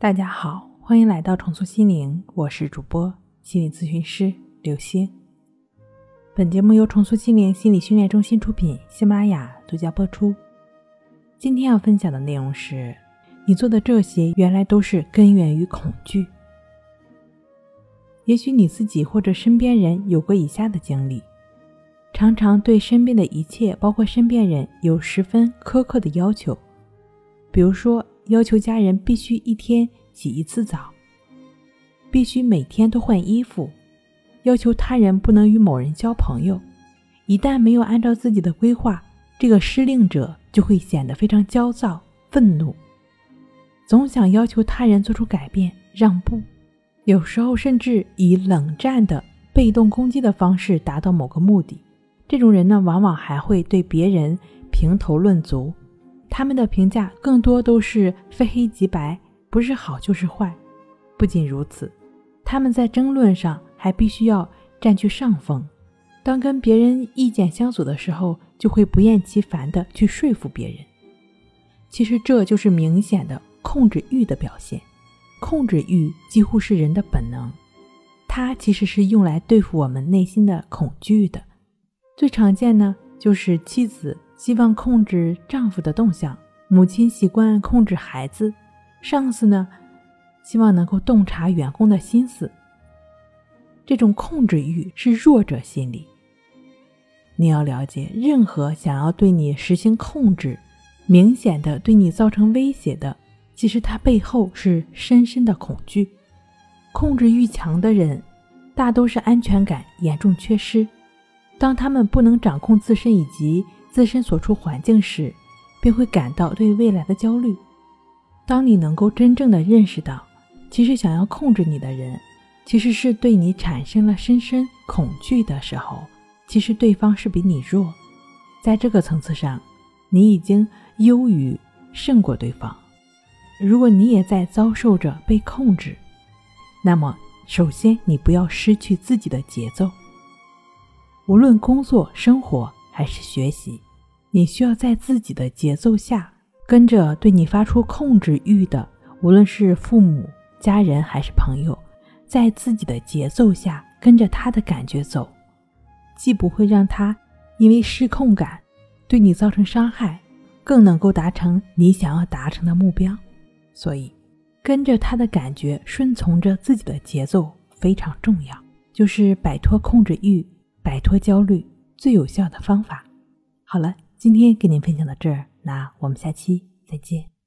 大家好，欢迎来到重塑心灵，我是主播心理咨询师刘星。本节目由重塑心灵心理训练中心出品，喜马拉雅独家播出。今天要分享的内容是：你做的这些原来都是根源于恐惧。也许你自己或者身边人有过以下的经历：常常对身边的一切，包括身边人，有十分苛刻的要求，比如说。要求家人必须一天洗一次澡，必须每天都换衣服；要求他人不能与某人交朋友。一旦没有按照自己的规划，这个施令者就会显得非常焦躁、愤怒，总想要求他人做出改变、让步。有时候甚至以冷战的被动攻击的方式达到某个目的。这种人呢，往往还会对别人评头论足。他们的评价更多都是非黑即白，不是好就是坏。不仅如此，他们在争论上还必须要占据上风。当跟别人意见相左的时候，就会不厌其烦地去说服别人。其实这就是明显的控制欲的表现。控制欲几乎是人的本能，它其实是用来对付我们内心的恐惧的。最常见呢，就是妻子。希望控制丈夫的动向，母亲习惯控制孩子，上司呢，希望能够洞察员工的心思。这种控制欲是弱者心理。你要了解，任何想要对你实行控制、明显的对你造成威胁的，其实它背后是深深的恐惧。控制欲强的人，大都是安全感严重缺失。当他们不能掌控自身以及自身所处环境时，便会感到对未来的焦虑。当你能够真正的认识到，其实想要控制你的人，其实是对你产生了深深恐惧的时候，其实对方是比你弱。在这个层次上，你已经优于胜过对方。如果你也在遭受着被控制，那么首先你不要失去自己的节奏。无论工作、生活。还是学习，你需要在自己的节奏下，跟着对你发出控制欲的，无论是父母、家人还是朋友，在自己的节奏下跟着他的感觉走，既不会让他因为失控感对你造成伤害，更能够达成你想要达成的目标。所以，跟着他的感觉，顺从着自己的节奏非常重要，就是摆脱控制欲，摆脱焦虑。最有效的方法。好了，今天跟您分享到这儿，那我们下期再见。